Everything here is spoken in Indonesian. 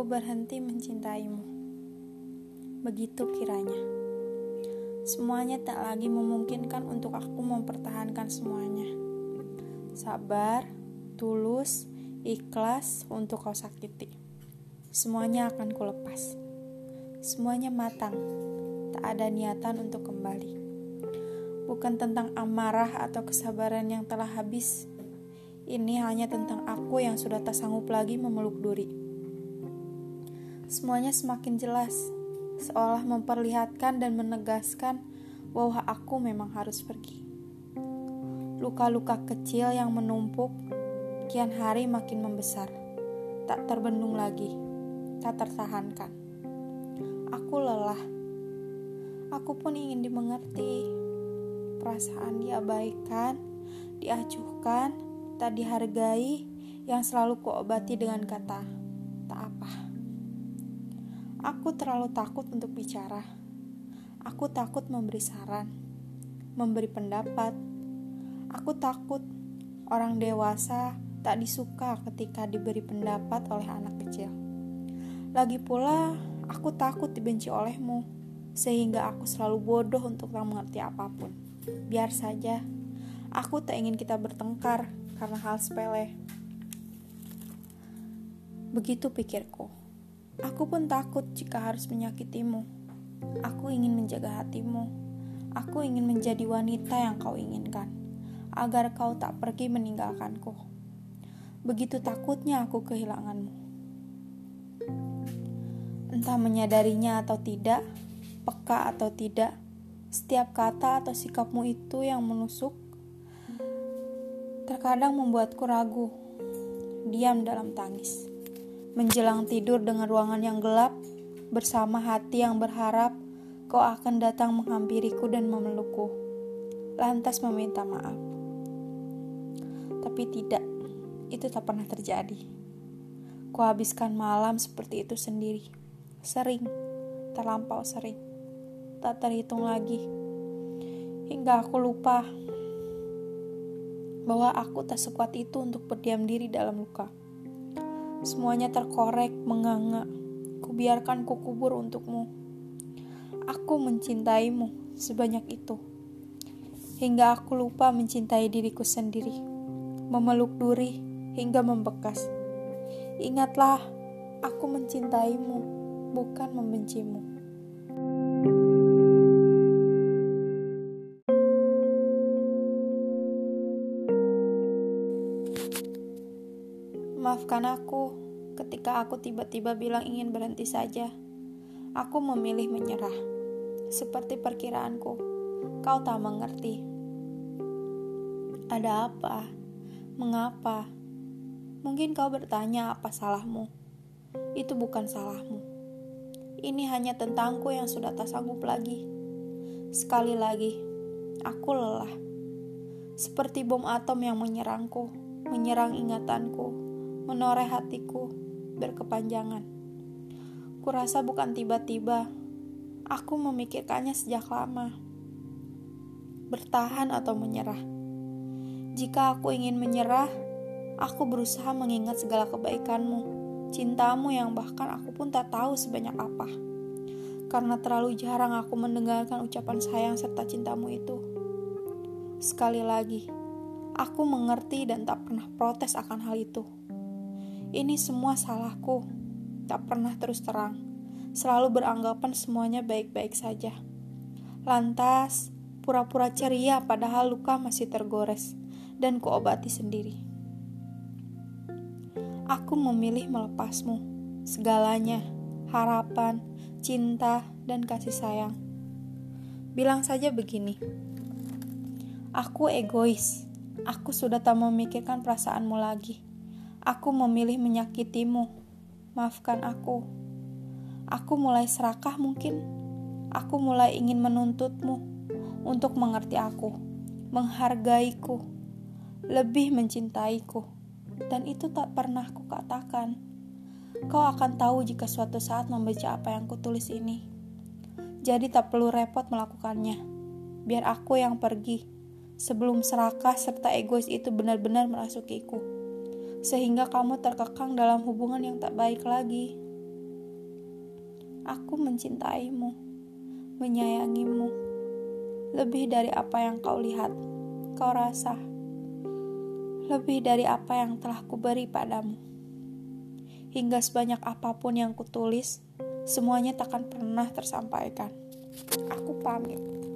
Aku berhenti mencintaimu. Begitu kiranya. Semuanya tak lagi memungkinkan untuk aku mempertahankan semuanya. Sabar, tulus, ikhlas untuk kau sakiti. Semuanya akan kulepas. Semuanya matang. Tak ada niatan untuk kembali. Bukan tentang amarah atau kesabaran yang telah habis. Ini hanya tentang aku yang sudah tak sanggup lagi memeluk duri. Semuanya semakin jelas, seolah memperlihatkan dan menegaskan bahwa aku memang harus pergi. Luka-luka kecil yang menumpuk, kian hari makin membesar, tak terbendung lagi, tak tertahankan. Aku lelah, aku pun ingin dimengerti. Perasaan diabaikan, diacuhkan, tak dihargai, yang selalu kuobati dengan kata, tak apa. Aku terlalu takut untuk bicara. Aku takut memberi saran, memberi pendapat. Aku takut orang dewasa tak disuka ketika diberi pendapat oleh anak kecil. Lagi pula, aku takut dibenci olehmu, sehingga aku selalu bodoh untuk tak mengerti apa pun. Biar saja, aku tak ingin kita bertengkar karena hal sepele. Begitu pikirku. Aku pun takut jika harus menyakitimu. Aku ingin menjaga hatimu. Aku ingin menjadi wanita yang kau inginkan, agar kau tak pergi meninggalkanku. Begitu takutnya aku kehilanganmu. Entah menyadarinya atau tidak, peka atau tidak, setiap kata atau sikapmu itu yang menusuk terkadang membuatku ragu, diam dalam tangis menjelang tidur dengan ruangan yang gelap, bersama hati yang berharap kau akan datang menghampiriku dan memelukku, lantas meminta maaf. Tapi tidak, itu tak pernah terjadi. Ku habiskan malam seperti itu sendiri, sering, terlampau sering, tak terhitung lagi, hingga aku lupa bahwa aku tak sekuat itu untuk berdiam diri dalam luka. Semuanya terkorek, menganga. Kubiarkan kukubur untukmu. Aku mencintaimu sebanyak itu. Hingga aku lupa mencintai diriku sendiri. Memeluk duri hingga membekas. Ingatlah, aku mencintaimu, bukan membencimu. Maafkan aku ketika aku tiba-tiba bilang ingin berhenti saja. Aku memilih menyerah. Seperti perkiraanku, kau tak mengerti. Ada apa? Mengapa? Mungkin kau bertanya apa salahmu. Itu bukan salahmu. Ini hanya tentangku yang sudah tak sanggup lagi. Sekali lagi, aku lelah. Seperti bom atom yang menyerangku, menyerang ingatanku, menoreh hatiku berkepanjangan. Kurasa bukan tiba-tiba, aku memikirkannya sejak lama. Bertahan atau menyerah. Jika aku ingin menyerah, aku berusaha mengingat segala kebaikanmu, cintamu yang bahkan aku pun tak tahu sebanyak apa. Karena terlalu jarang aku mendengarkan ucapan sayang serta cintamu itu. Sekali lagi, aku mengerti dan tak pernah protes akan hal itu. Ini semua salahku. Tak pernah terus terang. Selalu beranggapan semuanya baik-baik saja. Lantas, pura-pura ceria padahal luka masih tergores dan kuobati sendiri. Aku memilih melepasmu, segalanya, harapan, cinta, dan kasih sayang. Bilang saja begini, aku egois, aku sudah tak memikirkan perasaanmu lagi. Aku memilih menyakitimu. Maafkan aku. Aku mulai serakah mungkin. Aku mulai ingin menuntutmu untuk mengerti aku, menghargaiku, lebih mencintaiku. Dan itu tak pernah kukatakan. Kau akan tahu jika suatu saat membaca apa yang kutulis ini. Jadi tak perlu repot melakukannya. Biar aku yang pergi sebelum serakah serta egois itu benar-benar merasukiku sehingga kamu terkekang dalam hubungan yang tak baik lagi. Aku mencintaimu, menyayangimu, lebih dari apa yang kau lihat, kau rasa, lebih dari apa yang telah kuberi padamu. Hingga sebanyak apa pun yang kutulis, semuanya takkan pernah tersampaikan. Aku pamit.